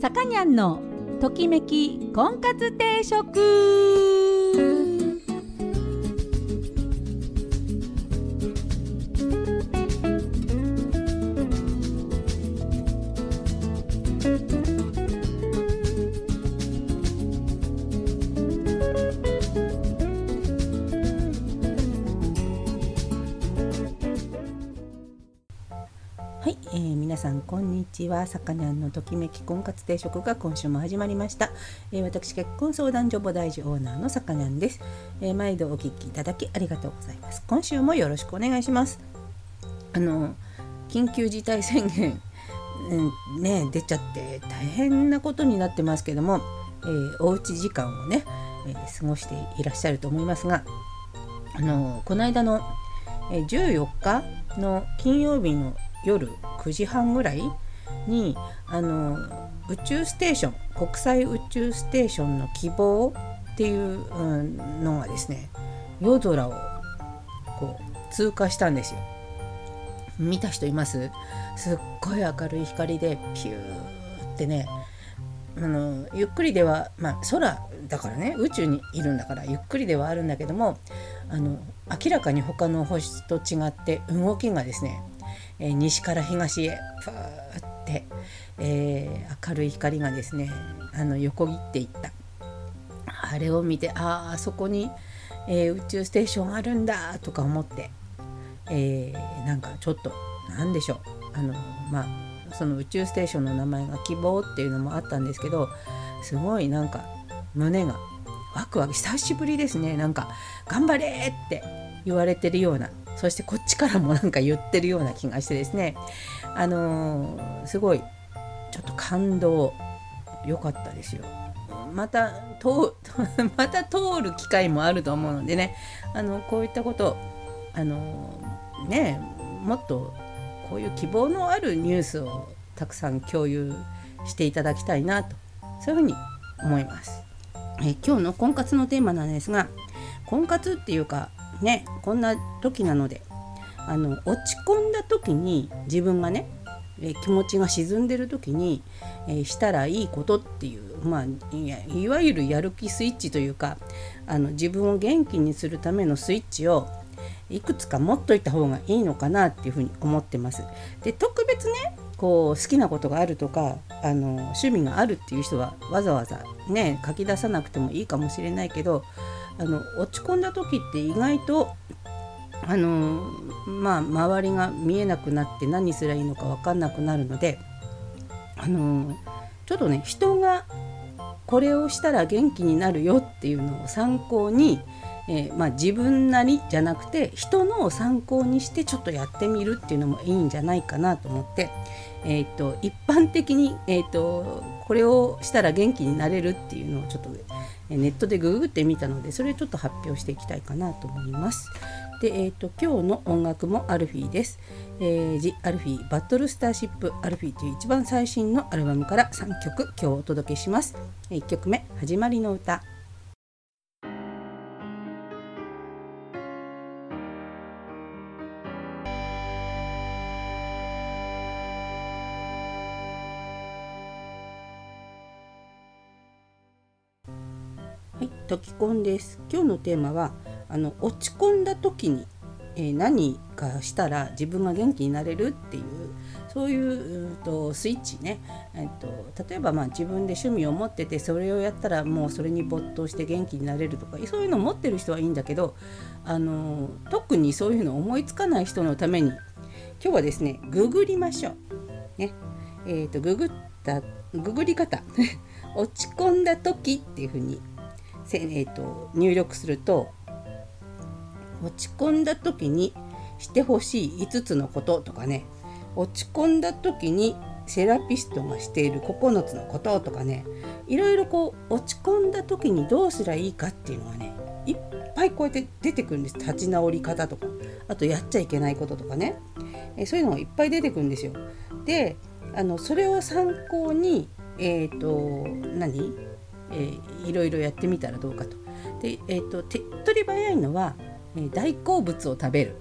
さかにゃんのときめき婚活定食。皆さんこんにちは。さかにゃんのときめき婚活定食が今週も始まりました。えー、私結婚相談所母大事オーナーのさかにゃんです、えー、毎度お聞きいただきありがとうございます。今週もよろしくお願いします。あの緊急事態宣言、うん、ね出ちゃって大変なことになってますけども、えー、おうち時間をね、えー、過ごしていらっしゃると思いますが、あのこの間の、え、14日の金曜日の夜9時半ぐらいにあの宇宙ステーション国際宇宙ステーションの希望っていうのがですね夜空をこう通過したんですよ。見た人います？すっごい明るい光でピューってねあのゆっくりでは、まあ、空だからね宇宙にいるんだからゆっくりではあるんだけどもあの明らかに他の星と違って動きがですねえ、西から東へふーって、えー、明るい光がですねあの横切っていった。あれを見てああそこに、えー、宇宙ステーションあるんだとか思って、えー、なんかちょっと何でしょう。あのまあその宇宙ステーションの名前が希望っていうのもあったんですけどすごいなんか胸がワクワク久しぶりですね。なんか頑張れって言われてるようなそしてこっちからもなんか言ってるような気がしてですねあのー、すごいちょっと感動良かったですよ。また通 また通る機会もあると思うのでねあのこういったことあのねもっとこういう希望のあるニュースをたくさん共有していただきたいなとそういうふうに思います。え今日の婚活のテーマなんですが婚活っていうかねこんな時なのであの落ち込んだ時に自分がねえ気持ちが沈んでる時に、え、したらいいことっていう、まあ、いわゆるやる気スイッチというかあの自分を元気にするためのスイッチをいくつか持っといた方がいいのかなっていうふうに思ってます。で特別ねこう好きなことがあるとかあの趣味があるっていう人はわざわざね書き出さなくてもいいかもしれないけどあの落ち込んだ時って意外とあのまあ周りが見えなくなって何すりゃいいのか分かんなくなるのであのちょっとね人がこれをしたら元気になるよっていうのを参考に、えー、まあ、自分なりじゃなくて人のを参考にしてちょっとやってみるっていうのもいいんじゃないかなと思って、えーと、一般的に、えーとこれをしたら元気になれるっていうのをちょっとネットでググってみたのでそれちょっと発表していきたいかなと思います。で、えーと、今日の音楽もアルフィーです。えー、ジ・アルフィーバトルスターシップアルフィーという一番最新のアルバムから3曲今日お届けします。1曲目「始まりの歌」はい、トキコンです。今日のテーマはあの落ち込んだ時に、えー、何かしたら自分が元気になれる？っていうそういうとスイッチね、えーと、例えばまあ自分で趣味を持っててそれをやったらもうそれに没頭して元気になれるとかそういうのを持ってる人はいいんだけどあの特にそういうの思いつかない人のために今日はですねググりましょう。ねえーと、ググったググり方 落ち込んだ時っていうふうにえーと、入力すると落ち込んだ時にしてほしい5つのこととかね。落ち込んだ時にセラピストがしている9つのこととかね。いろいろこう落ち込んだ時にどうすりゃいいかっていうのがねいっぱいこうやって出てくるんです。立ち直り方とか。あとやっちゃいけないこととかね。えそういうのがいっぱい出てくるんですよ。であのそれを参考にえっ、ー、と何？えー、いろいろやってみたらどうかと。で、えーと、手っ取り早いのは、えー、大好物を食べる。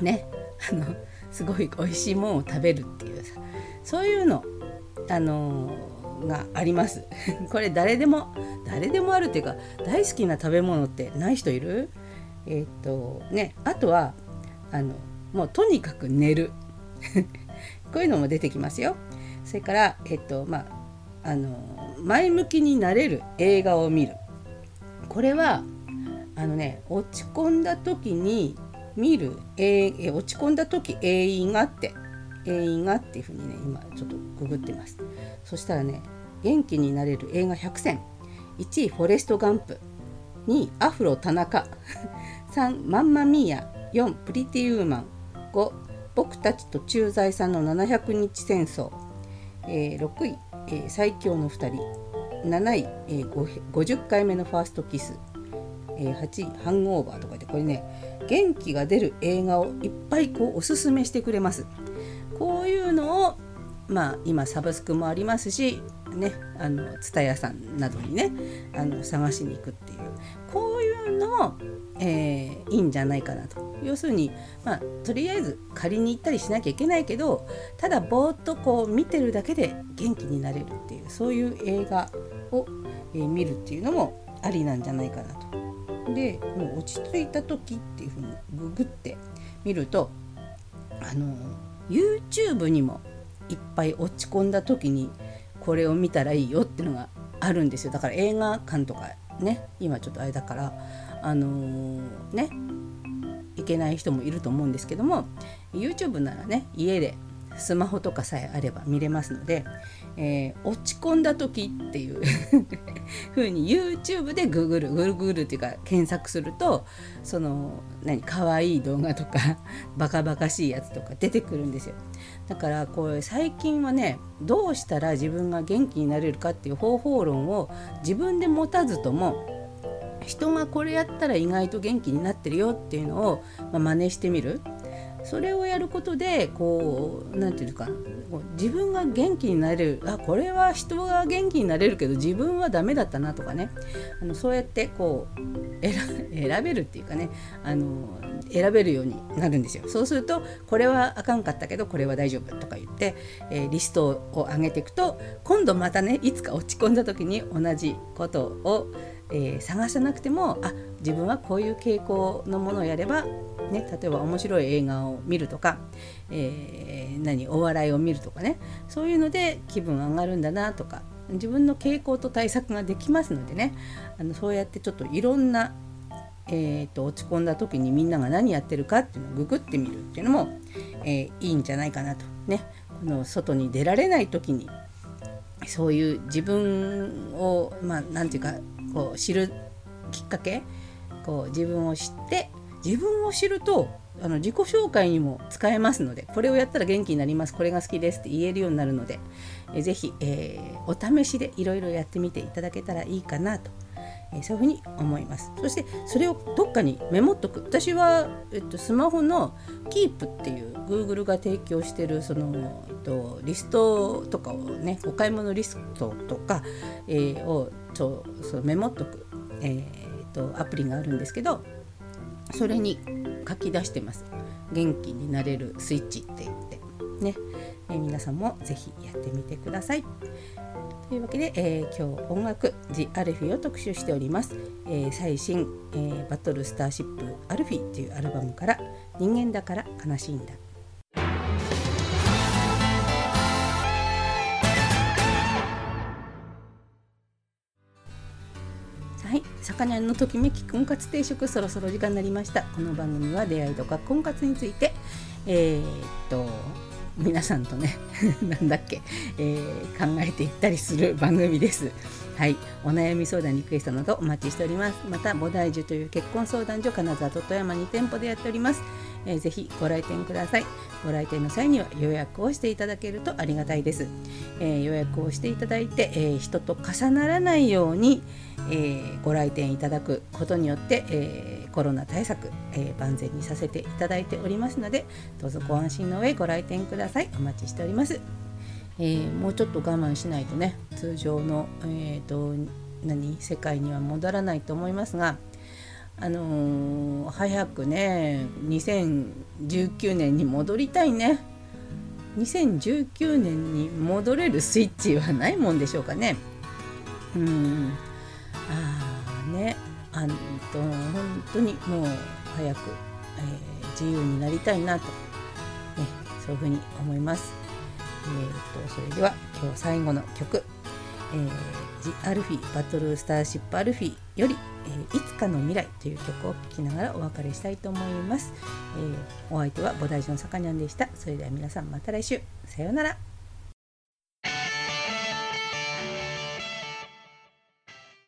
ね。あのすごい美味しいものを食べるっていうさ。そういうのあのがあります。これ誰でも誰でもあるっていうか大好きな食べ物ってない人いる？えー、っとね。あとはあのもうとにかく寝る。こういうのも出てきますよ。それからえっとまああの前向きになれる映画を見る。これはあのね落ち込んだ時に見る、えー、落ち込んだ時映画って映画っていうふうにね今ちょっとググってます。そしたらね元気になれる映画100選。1位フォレスト・ガンプ。2位アフロ・田中。3マンマミーヤ。4プリティ・ウーマン。5僕たちと駐在さんの700日戦争、えー、6位、えー、最強の2人。7位、えー、50回目のファーストキス、えー、8位ハンオーバーとかでこれね元気が出る映画をいっぱいこうおすすめしてくれます。こういうのをまあ今サブスクもありますしねあの蔦屋さんなどにねあの探しに行くっていうこういう。の、えー、いいんじゃないかなと要するに、まあ、とりあえず借りに行ったりしなきゃいけないけどただぼーっとこう見てるだけで元気になれるっていうそういう映画を、えー、見るっていうのもありなんじゃないかなと。でもう落ち着いた時っていうふうにググってみるとあの YouTube にもいっぱい落ち込んだ時にこれを見たらいいよっていうのがあるんですよだから映画館とかね今ちょっとあれだからあのー、ねいけない人もいると思うんですけども YouTube ならね家でスマホとかさえあれば見れますので、えー、落ち込んだ時っていう 風に YouTube でググるグルグルっていうか検索するとその何可愛い動画とか バカバカしいやつとか出てくるんですよ。だからこう最近はねどうしたら自分が元気になれるかっていう方法論を自分で持たずとも人がこれやったら意外と元気になってるよっていうのを、まあ、真似してみる。それをやることでこう何て言うか自分が元気になれる。あこれは人が元気になれるけど自分はダメだったなとかね。あのそうやってこう 選べるっていうかね。あの選べるようになるんですよ。そうするとこれはあかんかったけどこれは大丈夫とか言って、えー、リストを上げていくと今度またねいつか落ち込んだ時に同じことを、えー、探さなくてもあ自分はこういう傾向のものをやればね、例えば面白い映画を見るとか、えー、何お笑いを見るとかねそういうので気分上がるんだなとか自分の傾向と対策ができますのでねあのそうやってちょっといろんな、えーと、落ち込んだ時にみんなが何やってるかっていうのをググってみるっていうのも、えー、いいんじゃないかなと。ねこの外に出られない時にそういう自分をまあ何て言うかこう知るきっかけこう自分を知って自分を知るとあの自己紹介にも使えますのでこれをやったら元気になりますこれが好きですって言えるようになるのでえぜひ、えー、お試しでいろいろやってみていただけたらいいかなと、えー、そういうふうに思います。そしてそれをどっかにメモっとく。私は、えっと、スマホの Keep っていう Google が提供してるその、えっと、リストとかをねお買い物リストとか、えー、をちょそうメモっとく、えー、っとアプリがあるんですけどそれに書き出してます。元気になれるスイッチって言って。ね、え、皆さんもぜひやってみてください。というわけで、えー、今日音楽「ジ・アルフィ」を特集しております、えー、最新、えー、バトルスターシップアルフィというアルバムから「人間だから悲しいんだ」魚のときめき婚活定食そろそろ時間になりました。この番組は出会いとか婚活について。えー、っと皆さんとね なんだっけ、えー、考えていったりする番組です。はい。お悩み相談リクエストなどお待ちしております。また菩提樹という結婚相談所金沢と富山に店舗でやっております。えー、ぜひご来店ください。ご来店の際には予約をしていただけるとありがたいです、えー、予約をしていただいて、えー、人と重ならないように、えご来店いただくことによって、えコロナ対策、え万全にさせていただいておりますのでどうぞご安心の上ご来店ください。お待ちしております。え、もうちょっと我慢しないとね通常の、えーと何？世界には戻らないと思いますが、あのー、早くね2019年に戻りたいね。2019年に戻れるスイッチはないもんでしょうかね。うん。ああね。あんと本当にもう早く、えー、自由になりたいなと、ね、そういうふうに思います。えーと、それでは今日最後の曲「えー、ジ・アルフィバトルスターシップアルフィ」より、えー、いつかの未来」という曲を聴きながらお別れしたいと思います。えー、お相手は菩提寺のさかにゃんでした。それでは皆さんまた来週。さようなら。